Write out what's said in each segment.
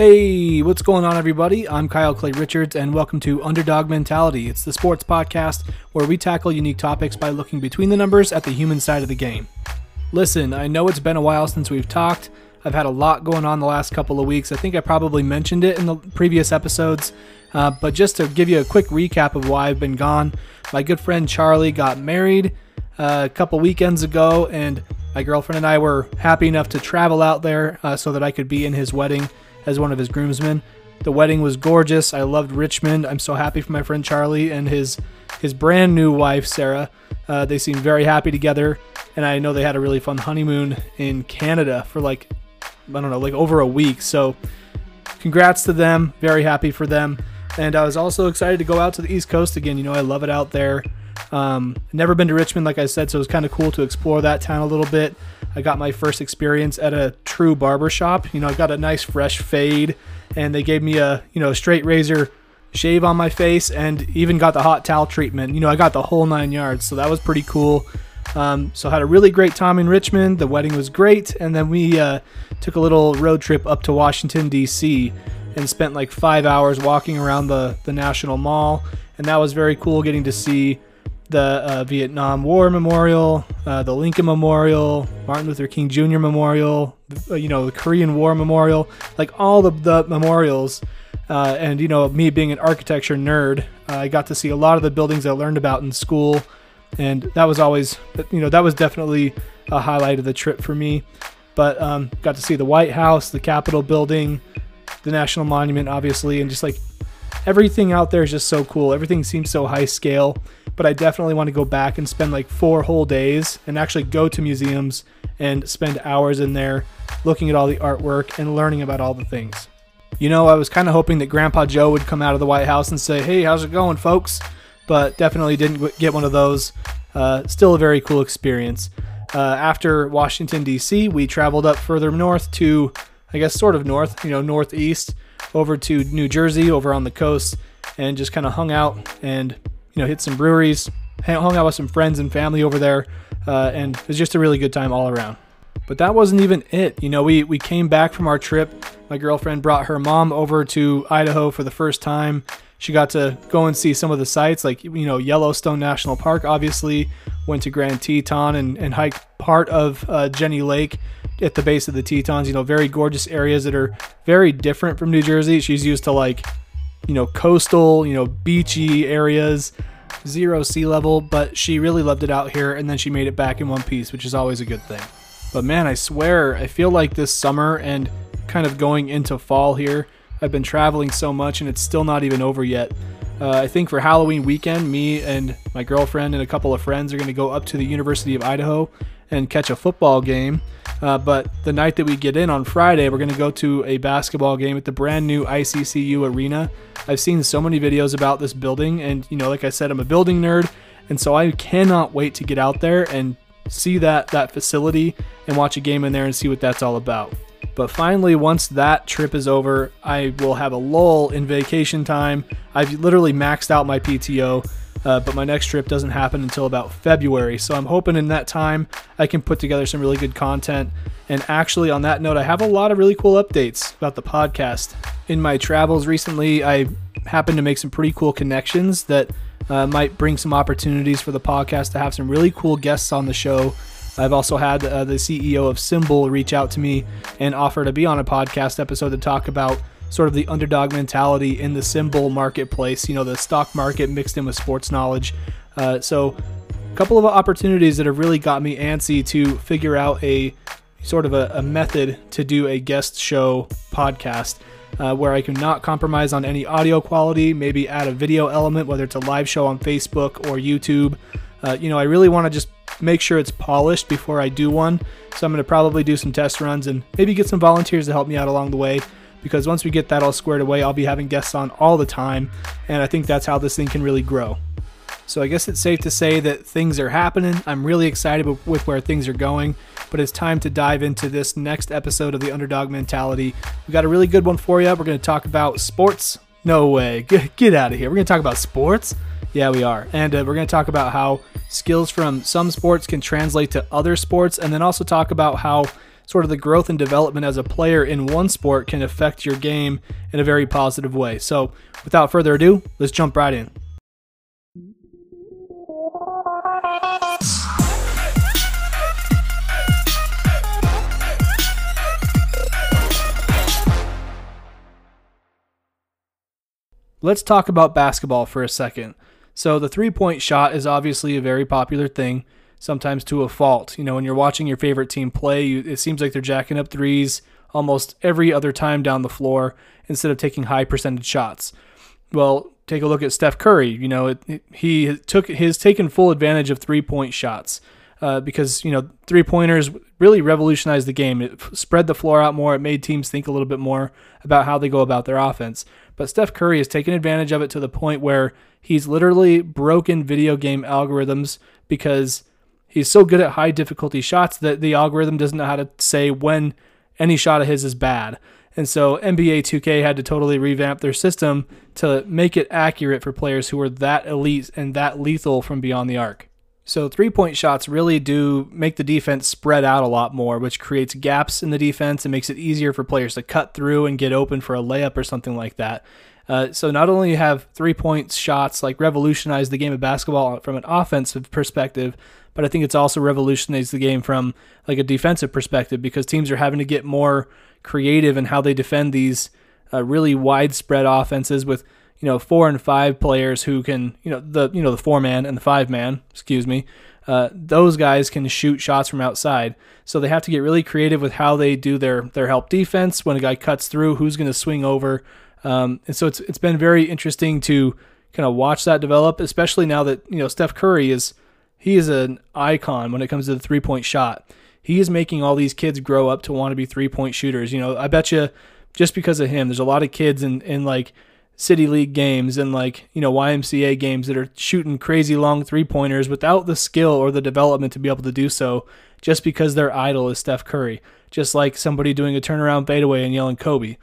Hey, what's going on, everybody? I'm Kyle Clay Richards, and welcome to Underdog Mentality. It's the sports podcast where we tackle unique topics by looking between the numbers at the human side of the game. Listen, I know it's been a while since we've talked. I've had a lot going on the last couple of weeks. I think I probably mentioned it in the previous episodes, uh, but just to give you a quick recap of why I've been gone, my good friend Charlie got married uh, a couple weekends ago, and my girlfriend and I were happy enough to travel out there uh, so that I could be in his wedding as one of his groomsmen. The wedding was gorgeous. I loved Richmond. I'm so happy for my friend Charlie and his his brand new wife Sarah. Uh, they seemed very happy together, and I know they had a really fun honeymoon in Canada for like I don't know, like over a week. So, congrats to them. Very happy for them. And I was also excited to go out to the East Coast again. You know, I love it out there. Um, never been to Richmond, like I said, so it was kind of cool to explore that town a little bit. I got my first experience at a true barber shop. You know, I got a nice fresh fade, and they gave me a you know straight razor shave on my face, and even got the hot towel treatment. You know, I got the whole nine yards, so that was pretty cool. Um, so had a really great time in Richmond. The wedding was great, and then we uh, took a little road trip up to Washington D.C. and spent like five hours walking around the the National Mall, and that was very cool getting to see the uh, Vietnam War Memorial, uh, the Lincoln Memorial, Martin Luther King Jr. Memorial, uh, you know, the Korean War Memorial, like all the, the memorials. Uh, and, you know, me being an architecture nerd, I got to see a lot of the buildings I learned about in school. And that was always, you know, that was definitely a highlight of the trip for me. But um, got to see the White House, the Capitol building, the National Monument, obviously, and just like everything out there is just so cool. Everything seems so high scale but I definitely want to go back and spend like four whole days and actually go to museums and spend hours in there looking at all the artwork and learning about all the things. You know, I was kind of hoping that Grandpa Joe would come out of the White House and say, hey, how's it going, folks? But definitely didn't get one of those. Uh, still a very cool experience. Uh, after Washington, D.C., we traveled up further north to, I guess, sort of north, you know, northeast, over to New Jersey, over on the coast, and just kind of hung out and you know, hit some breweries, hung out with some friends and family over there, uh, and it was just a really good time all around. But that wasn't even it. You know, we, we came back from our trip. My girlfriend brought her mom over to Idaho for the first time. She got to go and see some of the sites, like, you know, Yellowstone National Park, obviously. Went to Grand Teton and, and hiked part of uh, Jenny Lake at the base of the Tetons. You know, very gorgeous areas that are very different from New Jersey. She's used to, like, you know, coastal, you know, beachy areas, zero sea level, but she really loved it out here and then she made it back in one piece, which is always a good thing. But man, I swear, I feel like this summer and kind of going into fall here, I've been traveling so much and it's still not even over yet. Uh, I think for Halloween weekend, me and my girlfriend and a couple of friends are going to go up to the University of Idaho and catch a football game. Uh, but the night that we get in on Friday, we're going to go to a basketball game at the brand new ICCU arena. I've seen so many videos about this building, and you know, like I said, I'm a building nerd, and so I cannot wait to get out there and see that that facility and watch a game in there and see what that's all about. But finally, once that trip is over, I will have a lull in vacation time. I've literally maxed out my PTO uh, but my next trip doesn't happen until about February. So I'm hoping in that time I can put together some really good content. And actually, on that note, I have a lot of really cool updates about the podcast. In my travels recently, I happened to make some pretty cool connections that uh, might bring some opportunities for the podcast to have some really cool guests on the show. I've also had uh, the CEO of Symbol reach out to me and offer to be on a podcast episode to talk about sort of the underdog mentality in the symbol marketplace, you know, the stock market mixed in with sports knowledge. Uh, so, a couple of opportunities that have really got me antsy to figure out a sort of a, a method to do a guest show podcast. Uh, where I can not compromise on any audio quality, maybe add a video element, whether it's a live show on Facebook or YouTube. Uh, you know, I really want to just make sure it's polished before I do one. So I'm going to probably do some test runs and maybe get some volunteers to help me out along the way because once we get that all squared away, I'll be having guests on all the time, and I think that's how this thing can really grow. So I guess it's safe to say that things are happening. I'm really excited with where things are going, but it's time to dive into this next episode of the Underdog Mentality. We got a really good one for you. We're going to talk about sports. No way. Get, get out of here. We're going to talk about sports. Yeah, we are. And uh, we're going to talk about how skills from some sports can translate to other sports, and then also talk about how sort of the growth and development as a player in one sport can affect your game in a very positive way. So, without further ado, let's jump right in. Let's talk about basketball for a second. So, the three point shot is obviously a very popular thing, sometimes to a fault. You know, when you're watching your favorite team play, you, it seems like they're jacking up threes almost every other time down the floor instead of taking high percentage shots. Well, take a look at Steph Curry. You know, it, it, he took has taken full advantage of three point shots uh, because you know three pointers really revolutionized the game. It spread the floor out more. It made teams think a little bit more about how they go about their offense. But Steph Curry has taken advantage of it to the point where he's literally broken video game algorithms because he's so good at high difficulty shots that the algorithm doesn't know how to say when any shot of his is bad. And so NBA 2K had to totally revamp their system to make it accurate for players who are that elite and that lethal from beyond the arc. So three point shots really do make the defense spread out a lot more, which creates gaps in the defense and makes it easier for players to cut through and get open for a layup or something like that. Uh, so not only you have three point shots like revolutionized the game of basketball from an offensive perspective, but I think it's also revolutionized the game from like a defensive perspective because teams are having to get more creative in how they defend these uh, really widespread offenses with you know four and five players who can you know the you know the four man and the five man excuse me uh, those guys can shoot shots from outside. So they have to get really creative with how they do their their help defense. When a guy cuts through who's going to swing over um, and so it's it's been very interesting to kind of watch that develop especially now that you know Steph Curry is he is an icon when it comes to the three point shot. He is making all these kids grow up to want to be three point shooters you know. I bet you just because of him there's a lot of kids in in like city league games and like you know YMCA games that are shooting crazy long three pointers without the skill or the development to be able to do so just because their idol is Steph Curry just like somebody doing a turnaround fadeaway and yelling Kobe.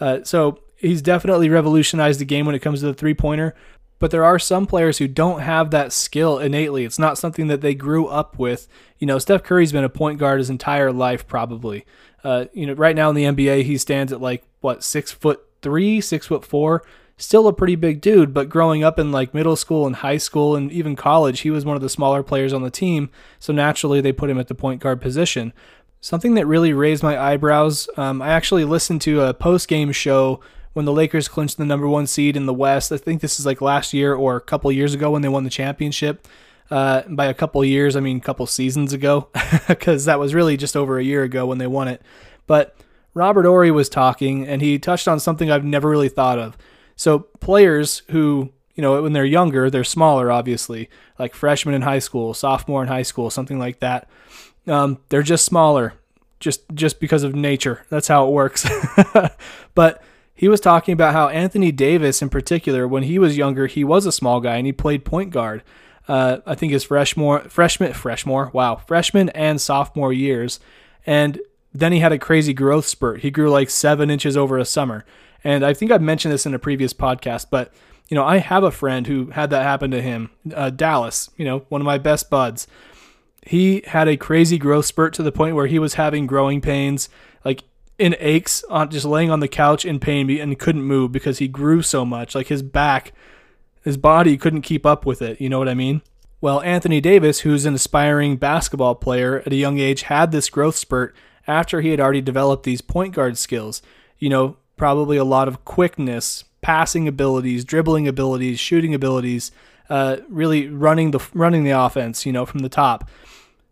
Uh, so he's definitely revolutionized the game when it comes to the three pointer but there are some players who don't have that skill innately it's not something that they grew up with you know Steph Curry's been a point guard his entire life probably uh, you know right now in the NBA he stands at like what six foot three six foot four still a pretty big dude, but growing up in like middle school and high school and even college, he was one of the smaller players on the team. So naturally, they put him at the point guard position. Something that really raised my eyebrows. Um, I actually listened to a post game show when the Lakers clinched the number one seed in the West. I think this is like last year or a couple years ago when they won the championship. Uh, by a couple years, I mean a couple seasons ago, because that was really just over a year ago when they won it. But Robert Horry was talking, and he touched on something I've never really thought of. So players who, you know, when they're younger, they're smaller, obviously, like freshman in high school, sophomore in high school, something like that. Um, they're just smaller, just just because of nature. That's how it works. but he was talking about how Anthony Davis, in particular, when he was younger, he was a small guy and he played point guard. Uh, I think his freshman, freshman, freshman, wow, freshman and sophomore years, and then he had a crazy growth spurt. He grew like seven inches over a summer. And I think I've mentioned this in a previous podcast, but you know, I have a friend who had that happen to him, uh, Dallas, you know, one of my best buds. He had a crazy growth spurt to the point where he was having growing pains, like in aches, on just laying on the couch in pain and couldn't move because he grew so much. Like his back, his body couldn't keep up with it. You know what I mean? Well, Anthony Davis, who's an aspiring basketball player at a young age, had this growth spurt after he had already developed these point guard skills. You know, probably a lot of quickness, passing abilities, dribbling abilities, shooting abilities, uh, really running the running the offense, you know, from the top.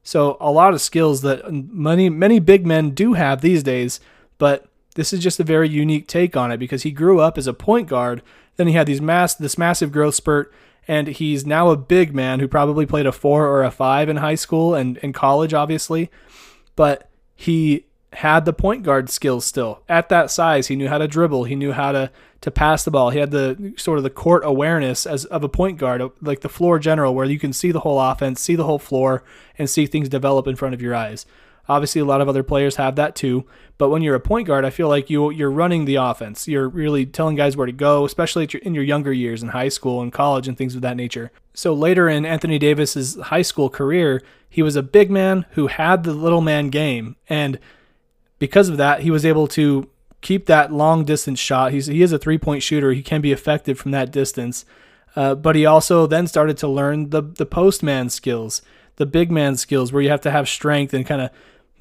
So a lot of skills that many many big men do have these days, but this is just a very unique take on it because he grew up as a point guard, then he had these mass this massive growth spurt, and he's now a big man who probably played a four or a five in high school and in college, obviously, but he had the point guard skills still. At that size, he knew how to dribble, he knew how to to pass the ball. He had the sort of the court awareness as of a point guard, like the floor general where you can see the whole offense, see the whole floor and see things develop in front of your eyes. Obviously, a lot of other players have that too, but when you're a point guard, I feel like you you're running the offense. You're really telling guys where to go, especially in your younger years in high school and college and things of that nature. So later in Anthony Davis's high school career, he was a big man who had the little man game and because of that, he was able to keep that long distance shot. He's, he is a three point shooter. He can be effective from that distance. Uh, but he also then started to learn the, the postman skills, the big man skills, where you have to have strength and kind of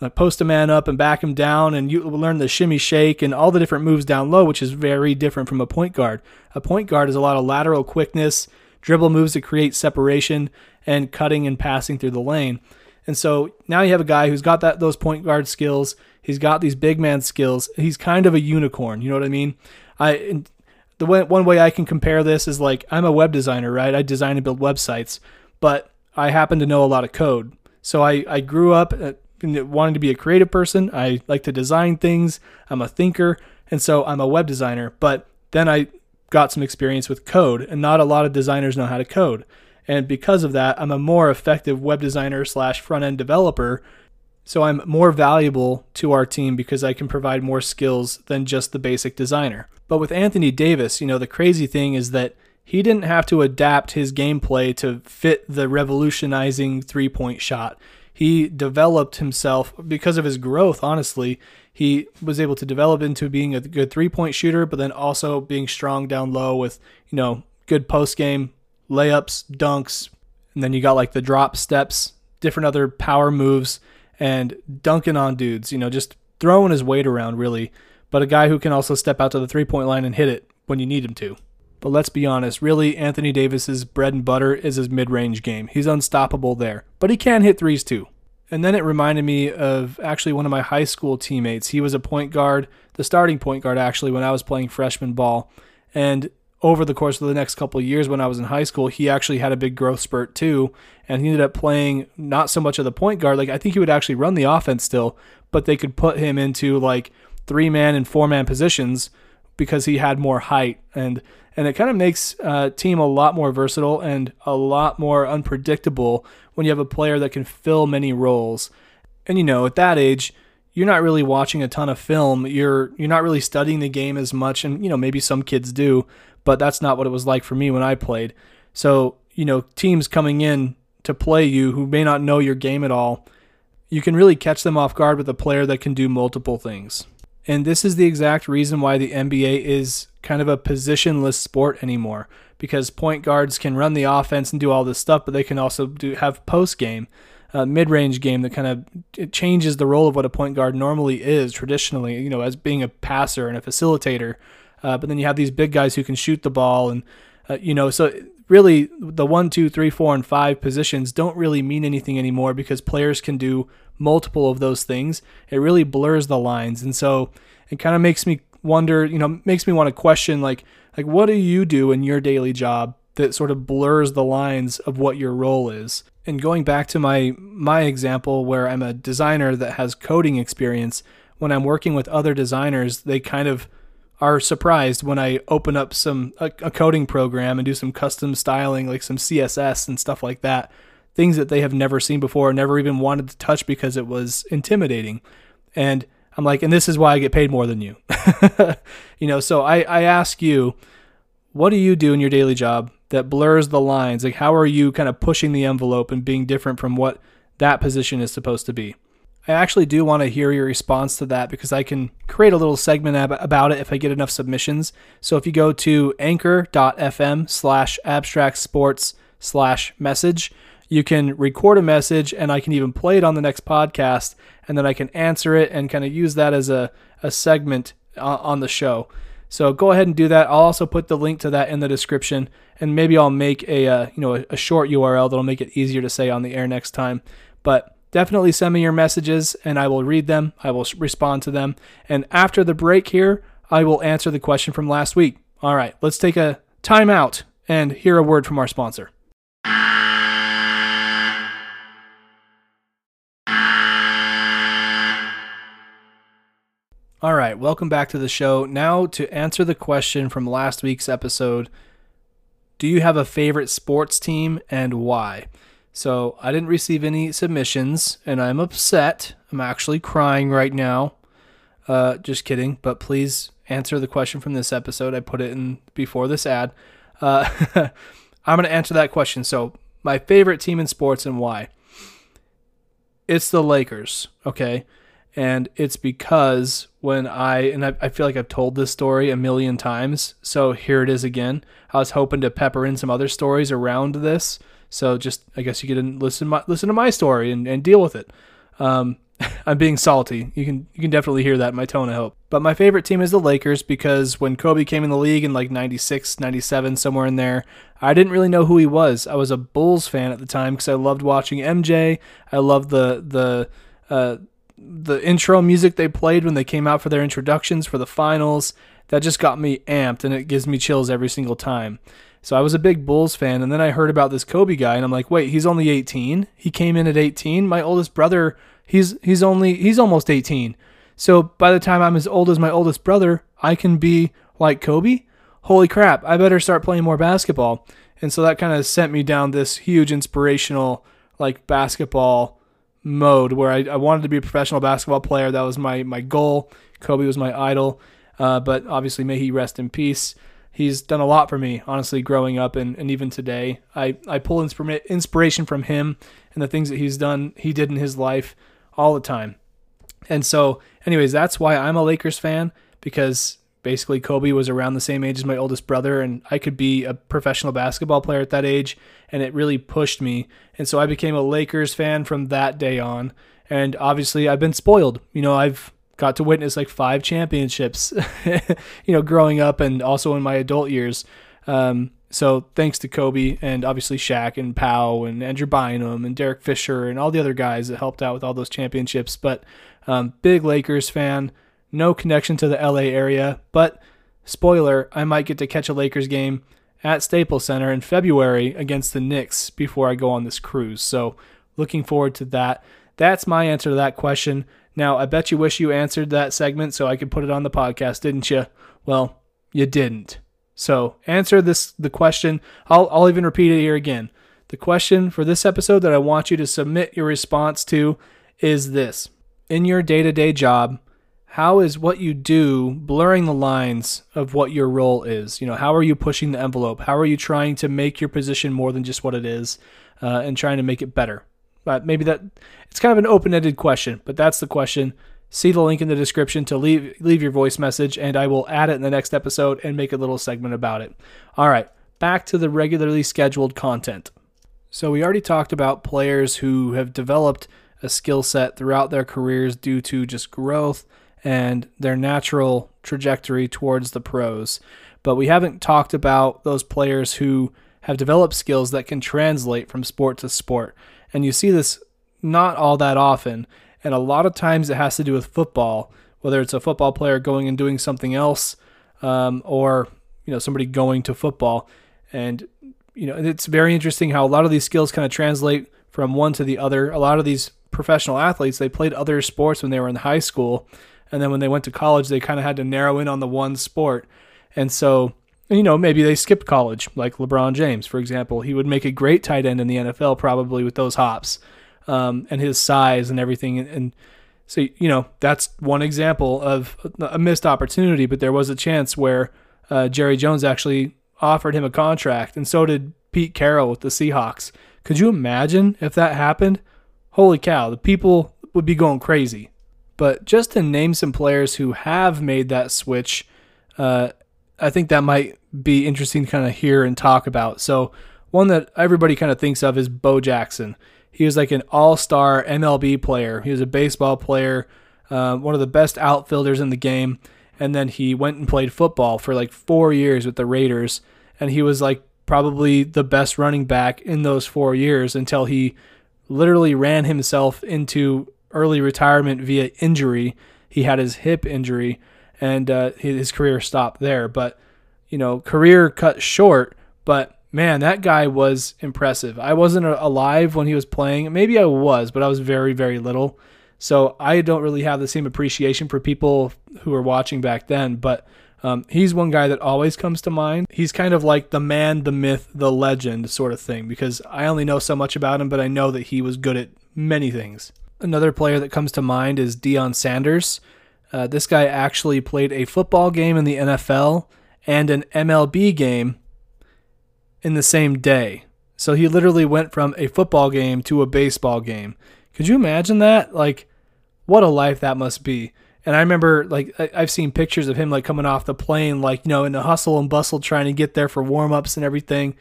post a man up and back him down, and you learn the shimmy shake and all the different moves down low, which is very different from a point guard. A point guard is a lot of lateral quickness, dribble moves to create separation, and cutting and passing through the lane. And so now you have a guy who's got that those point guard skills. He's got these big man skills. He's kind of a unicorn. You know what I mean? I the way, one way I can compare this is like I'm a web designer, right? I design and build websites, but I happen to know a lot of code. So I, I grew up uh, wanting to be a creative person. I like to design things. I'm a thinker, and so I'm a web designer. But then I got some experience with code, and not a lot of designers know how to code. And because of that, I'm a more effective web designer slash front end developer. So I'm more valuable to our team because I can provide more skills than just the basic designer. But with Anthony Davis, you know, the crazy thing is that he didn't have to adapt his gameplay to fit the revolutionizing three point shot he developed himself because of his growth, honestly. He was able to develop into being a good three point shooter, but then also being strong down low with, you know, good post game layups, dunks, and then you got like the drop steps, different other power moves, and dunking on dudes, you know, just throwing his weight around really. But a guy who can also step out to the three point line and hit it when you need him to. But let's be honest, really, Anthony Davis's bread and butter is his mid range game. He's unstoppable there, but he can hit threes too. And then it reminded me of actually one of my high school teammates. He was a point guard, the starting point guard actually, when I was playing freshman ball. And over the course of the next couple years when I was in high school, he actually had a big growth spurt too. And he ended up playing not so much of the point guard. Like I think he would actually run the offense still, but they could put him into like three man and four man positions because he had more height. And and it kind of makes a uh, team a lot more versatile and a lot more unpredictable when you have a player that can fill many roles. And you know, at that age, you're not really watching a ton of film. You're you're not really studying the game as much and you know, maybe some kids do, but that's not what it was like for me when I played. So, you know, teams coming in to play you who may not know your game at all, you can really catch them off guard with a player that can do multiple things. And this is the exact reason why the NBA is kind of a positionless sport anymore because point guards can run the offense and do all this stuff, but they can also do have post game, uh, mid range game that kind of changes the role of what a point guard normally is traditionally, you know, as being a passer and a facilitator. Uh, but then you have these big guys who can shoot the ball, and uh, you know, so really the one, two, three, four, and five positions don't really mean anything anymore because players can do multiple of those things. It really blurs the lines, and so it kind of makes me wonder, you know, makes me want to question like like what do you do in your daily job that sort of blurs the lines of what your role is? And going back to my my example where I'm a designer that has coding experience, when I'm working with other designers, they kind of are surprised when I open up some a, a coding program and do some custom styling like some CSS and stuff like that. Things that they have never seen before, never even wanted to touch because it was intimidating. And I'm like, and this is why I get paid more than you. you know, so I, I ask you, what do you do in your daily job that blurs the lines? Like, how are you kind of pushing the envelope and being different from what that position is supposed to be? I actually do want to hear your response to that because I can create a little segment ab- about it if I get enough submissions. So if you go to anchor.fm slash abstract sports slash message, you can record a message and I can even play it on the next podcast and then I can answer it and kind of use that as a, a segment uh, on the show. So go ahead and do that. I'll also put the link to that in the description and maybe I'll make a uh, you know a, a short URL that'll make it easier to say on the air next time. But definitely send me your messages and I will read them. I will respond to them. And after the break here, I will answer the question from last week. All right, let's take a time out and hear a word from our sponsor. All right, welcome back to the show. Now, to answer the question from last week's episode Do you have a favorite sports team and why? So, I didn't receive any submissions and I'm upset. I'm actually crying right now. Uh, just kidding, but please answer the question from this episode. I put it in before this ad. Uh, I'm going to answer that question. So, my favorite team in sports and why? It's the Lakers, okay? And it's because when I, and I, I feel like I've told this story a million times. So here it is again. I was hoping to pepper in some other stories around this. So just, I guess you could listen, my, listen to my story and, and deal with it. Um, I'm being salty. You can you can definitely hear that in my tone, I hope. But my favorite team is the Lakers because when Kobe came in the league in like 96, 97, somewhere in there, I didn't really know who he was. I was a Bulls fan at the time because I loved watching MJ. I loved the the uh, the intro music they played when they came out for their introductions for the finals. That just got me amped and it gives me chills every single time. So I was a big Bulls fan and then I heard about this Kobe guy and I'm like, "Wait, he's only 18? He came in at 18? My oldest brother He's he's only he's almost 18. So by the time I'm as old as my oldest brother, I can be like Kobe. Holy crap, I better start playing more basketball. And so that kind of sent me down this huge inspirational like basketball mode where I, I wanted to be a professional basketball player. That was my my goal. Kobe was my idol. Uh, but obviously, may he rest in peace. He's done a lot for me, honestly, growing up and, and even today. I, I pull inspiration from him and the things that he's done, he did in his life all the time. And so, anyways, that's why I'm a Lakers fan because basically Kobe was around the same age as my oldest brother, and I could be a professional basketball player at that age, and it really pushed me. And so I became a Lakers fan from that day on. And obviously, I've been spoiled. You know, I've got to witness like five championships, you know, growing up and also in my adult years. Um, so thanks to Kobe and obviously Shaq and Pau and Andrew Bynum and Derek Fisher and all the other guys that helped out with all those championships. But um, big Lakers fan, no connection to the LA area. But spoiler, I might get to catch a Lakers game at Staples Center in February against the Knicks before I go on this cruise. So looking forward to that. That's my answer to that question. Now, I bet you wish you answered that segment so I could put it on the podcast, didn't you? Well, you didn't. So answer this the question. I'll I'll even repeat it here again. The question for this episode that I want you to submit your response to is this. In your day-to-day job, how is what you do blurring the lines of what your role is? You know, how are you pushing the envelope? How are you trying to make your position more than just what it is uh, and trying to make it better? But maybe that it's kind of an open-ended question, but that's the question. See the link in the description to leave leave your voice message, and I will add it in the next episode and make a little segment about it. All right, back to the regularly scheduled content. So we already talked about players who have developed a skill set throughout their careers due to just growth and their natural trajectory towards the pros. But we haven't talked about those players who have developed skills that can translate from sport to sport. And you see this not all that often. And a lot of times it has to do with football, whether it's a football player going and doing something else, um, or you know somebody going to football. And you know it's very interesting how a lot of these skills kind of translate from one to the other. A lot of these professional athletes they played other sports when they were in high school, and then when they went to college they kind of had to narrow in on the one sport. And so you know, maybe they skipped college, like LeBron James, for example. He would make a great tight end in the NFL probably with those hops um, and his size and everything. And, and so, you know, that's one example of a missed opportunity, but there was a chance where uh, Jerry Jones actually offered him a contract, and so did Pete Carroll with the Seahawks. Could you imagine if that happened? Holy cow, the people would be going crazy. But just to name some players who have made that switch, uh, I think that might be interesting to kind of hear and talk about. So, one that everybody kind of thinks of is Bo Jackson. He was like an all star MLB player. He was a baseball player, uh, one of the best outfielders in the game. And then he went and played football for like four years with the Raiders. And he was like probably the best running back in those four years until he literally ran himself into early retirement via injury. He had his hip injury and uh, his career stopped there. But, you know, career cut short. But man, that guy was impressive. I wasn't alive when he was playing. Maybe I was, but I was very, very little. So I don't really have the same appreciation for people who were watching back then. But um, he's one guy that always comes to mind. He's kind of like the man, the myth, the legend sort of thing because I only know so much about him, but I know that he was good at many things. Another player that comes to mind is Deion Sanders. Uh, this guy actually played a football game in the NFL and an MLB game in the same day. So he literally went from a football game to a baseball game. Could you imagine that? Like, what a life that must be. And I remember like I've seen pictures of him like coming off the plane, like you know, in the hustle and bustle, trying to get there for warm ups and everything.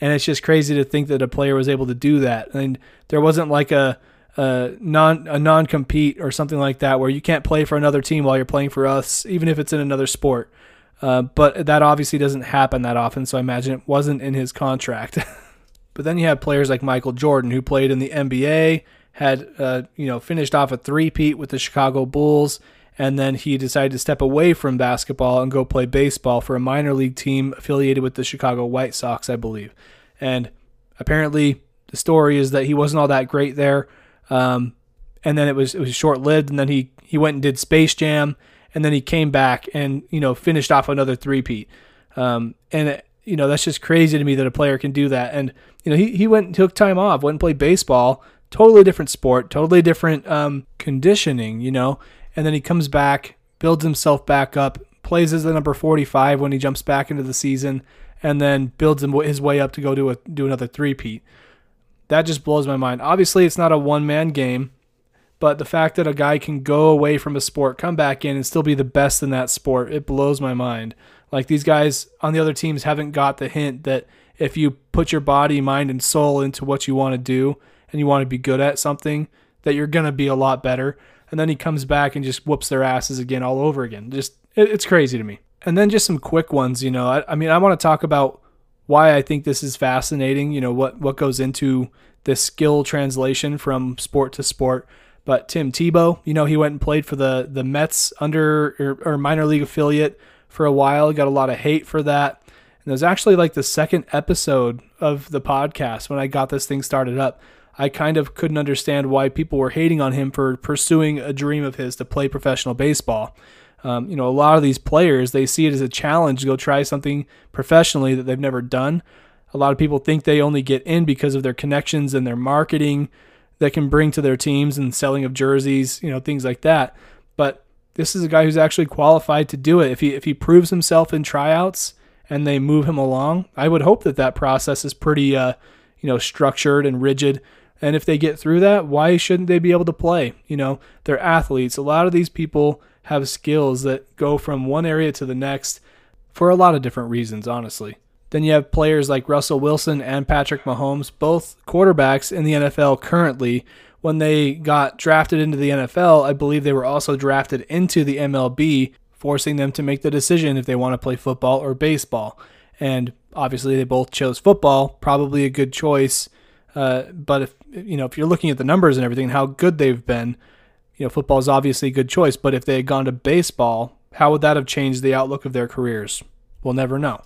And it's just crazy to think that a player was able to do that. And there wasn't like a, a non a non compete or something like that where you can't play for another team while you're playing for us, even if it's in another sport. Uh, but that obviously doesn't happen that often, so I imagine it wasn't in his contract. but then you have players like Michael Jordan, who played in the NBA, had uh, you know finished off a three-peat with the Chicago Bulls, and then he decided to step away from basketball and go play baseball for a minor league team affiliated with the Chicago White Sox, I believe. And apparently, the story is that he wasn't all that great there. Um, and then it was it was short lived, and then he he went and did Space Jam, and then he came back and you know finished off another three-peat. Um, and you know that's just crazy to me that a player can do that. And you know he he went and took time off, went and played baseball, totally different sport, totally different um, conditioning, you know. And then he comes back, builds himself back up, plays as the number 45 when he jumps back into the season, and then builds his way up to go do a do another three-peat. That just blows my mind. Obviously, it's not a one-man game, but the fact that a guy can go away from a sport, come back in, and still be the best in that sport, it blows my mind. Like these guys on the other teams haven't got the hint that if you put your body, mind, and soul into what you want to do, and you want to be good at something, that you're going to be a lot better. And then he comes back and just whoops their asses again all over again. Just, it, it's crazy to me. And then just some quick ones, you know. I, I mean, I want to talk about why I think this is fascinating, you know, what, what goes into this skill translation from sport to sport. But Tim Tebow, you know, he went and played for the, the Mets under or, or minor league affiliate for a while. Got a lot of hate for that. And it was actually like the second episode of the podcast when I got this thing started up. I kind of couldn't understand why people were hating on him for pursuing a dream of his to play professional baseball. Um, you know, a lot of these players, they see it as a challenge to go try something professionally that they've never done. A lot of people think they only get in because of their connections and their marketing that can bring to their teams and selling of jerseys, you know, things like that. But this is a guy who's actually qualified to do it. If he if he proves himself in tryouts and they move him along, I would hope that that process is pretty, uh, you know, structured and rigid and if they get through that, why shouldn't they be able to play? You know, they're athletes. A lot of these people have skills that go from one area to the next for a lot of different reasons, honestly. Then you have players like Russell Wilson and Patrick Mahomes, both quarterbacks in the NFL currently. When they got drafted into the NFL, I believe they were also drafted into the MLB, forcing them to make the decision if they want to play football or baseball. And obviously, they both chose football, probably a good choice uh, but if you know if you're looking at the numbers and everything, how good they've been, you know, football is obviously a good choice. But if they had gone to baseball, how would that have changed the outlook of their careers? We'll never know.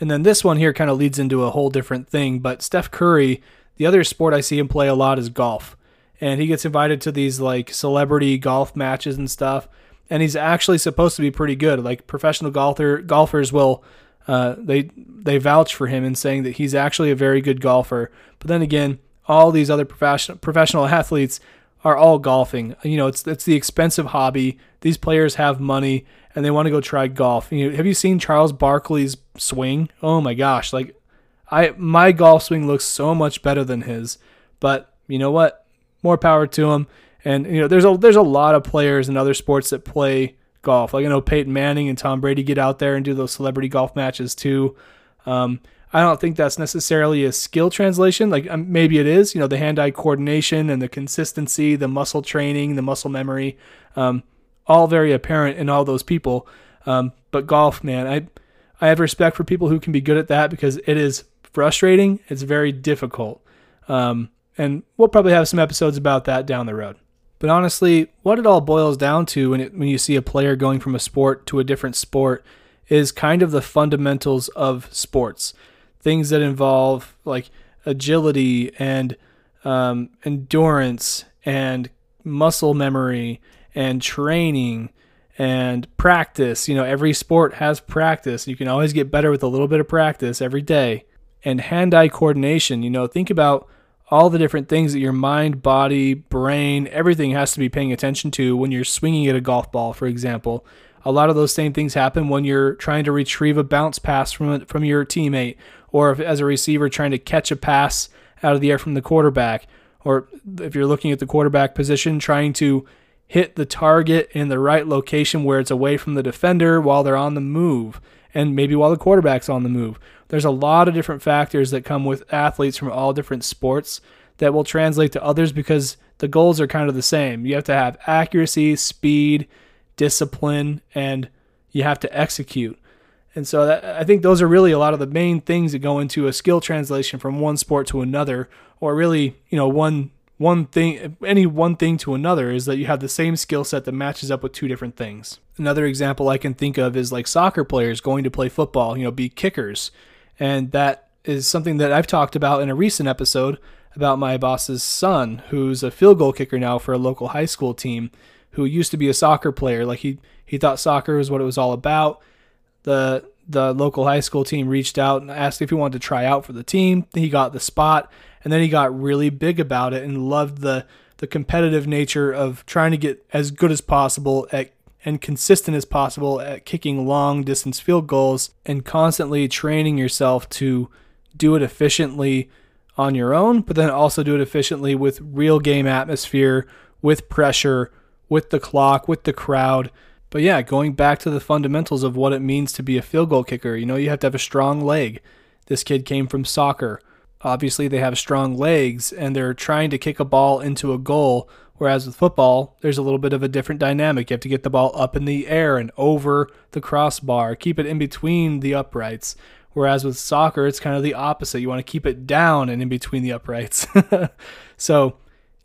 And then this one here kind of leads into a whole different thing. But Steph Curry, the other sport I see him play a lot is golf, and he gets invited to these like celebrity golf matches and stuff. And he's actually supposed to be pretty good. Like professional golfer golfers will uh, they they vouch for him in saying that he's actually a very good golfer. But then again, all these other professional professional athletes are all golfing. You know, it's it's the expensive hobby. These players have money and they want to go try golf. You know, have you seen Charles Barkley's swing? Oh my gosh, like I my golf swing looks so much better than his. But you know what? More power to him. And you know, there's a there's a lot of players in other sports that play golf. Like I know Peyton Manning and Tom Brady get out there and do those celebrity golf matches too. Um, I don't think that's necessarily a skill translation. Like um, maybe it is. You know, the hand-eye coordination and the consistency, the muscle training, the muscle memory, um, all very apparent in all those people. Um, but golf, man, I I have respect for people who can be good at that because it is frustrating. It's very difficult. Um, and we'll probably have some episodes about that down the road. But honestly, what it all boils down to when, it, when you see a player going from a sport to a different sport is kind of the fundamentals of sports. Things that involve like agility and um, endurance and muscle memory and training and practice. You know, every sport has practice. You can always get better with a little bit of practice every day. And hand eye coordination. You know, think about all the different things that your mind, body, brain, everything has to be paying attention to when you're swinging at a golf ball, for example. A lot of those same things happen when you're trying to retrieve a bounce pass from from your teammate, or if, as a receiver trying to catch a pass out of the air from the quarterback, or if you're looking at the quarterback position trying to hit the target in the right location where it's away from the defender while they're on the move and maybe while the quarterback's on the move. There's a lot of different factors that come with athletes from all different sports that will translate to others because the goals are kind of the same. You have to have accuracy, speed, discipline, and you have to execute. And so that, I think those are really a lot of the main things that go into a skill translation from one sport to another, or really, you know, one one thing any one thing to another is that you have the same skill set that matches up with two different things. Another example I can think of is like soccer players going to play football, you know, be kickers. And that is something that I've talked about in a recent episode about my boss's son, who's a field goal kicker now for a local high school team, who used to be a soccer player. Like he he thought soccer was what it was all about. The the local high school team reached out and asked if he wanted to try out for the team. He got the spot, and then he got really big about it and loved the the competitive nature of trying to get as good as possible at and consistent as possible at kicking long distance field goals and constantly training yourself to do it efficiently on your own, but then also do it efficiently with real game atmosphere, with pressure, with the clock, with the crowd. But yeah, going back to the fundamentals of what it means to be a field goal kicker, you know, you have to have a strong leg. This kid came from soccer. Obviously, they have strong legs and they're trying to kick a ball into a goal. Whereas with football, there's a little bit of a different dynamic. You have to get the ball up in the air and over the crossbar, keep it in between the uprights. Whereas with soccer, it's kind of the opposite. You want to keep it down and in between the uprights. so,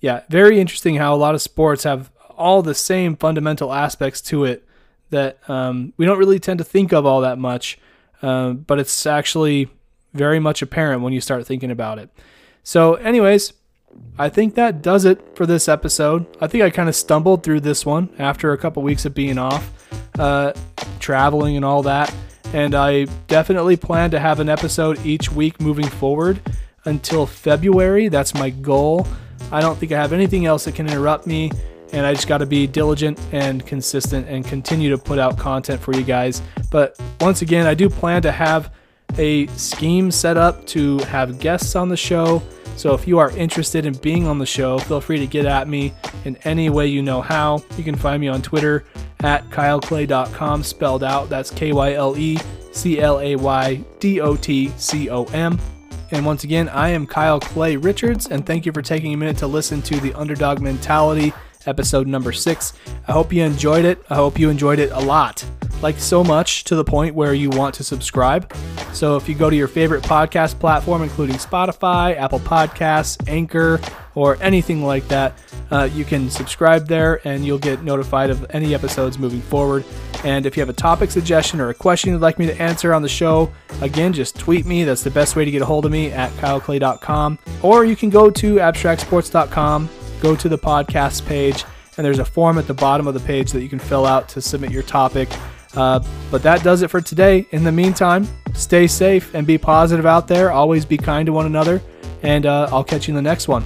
yeah, very interesting how a lot of sports have all the same fundamental aspects to it that um, we don't really tend to think of all that much, uh, but it's actually very much apparent when you start thinking about it. So, anyways, I think that does it for this episode. I think I kind of stumbled through this one after a couple weeks of being off, uh, traveling and all that. And I definitely plan to have an episode each week moving forward until February. That's my goal. I don't think I have anything else that can interrupt me. And I just got to be diligent and consistent and continue to put out content for you guys. But once again, I do plan to have a scheme set up to have guests on the show. So if you are interested in being on the show, feel free to get at me in any way you know how. You can find me on Twitter at kyleclay.com, spelled out. That's K Y L E C L A Y D O T C O M. And once again, I am Kyle Clay Richards, and thank you for taking a minute to listen to the Underdog Mentality episode number six. I hope you enjoyed it. I hope you enjoyed it a lot like so much to the point where you want to subscribe. So if you go to your favorite podcast platform, including Spotify, Apple Podcasts, Anchor, or anything like that, uh, you can subscribe there and you'll get notified of any episodes moving forward. And if you have a topic suggestion or a question you'd like me to answer on the show, again, just tweet me. That's the best way to get a hold of me at kyleclay.com. Or you can go to abstractsports.com, go to the podcast page, and there's a form at the bottom of the page that you can fill out to submit your topic. Uh, but that does it for today. In the meantime, stay safe and be positive out there. Always be kind to one another. And uh, I'll catch you in the next one.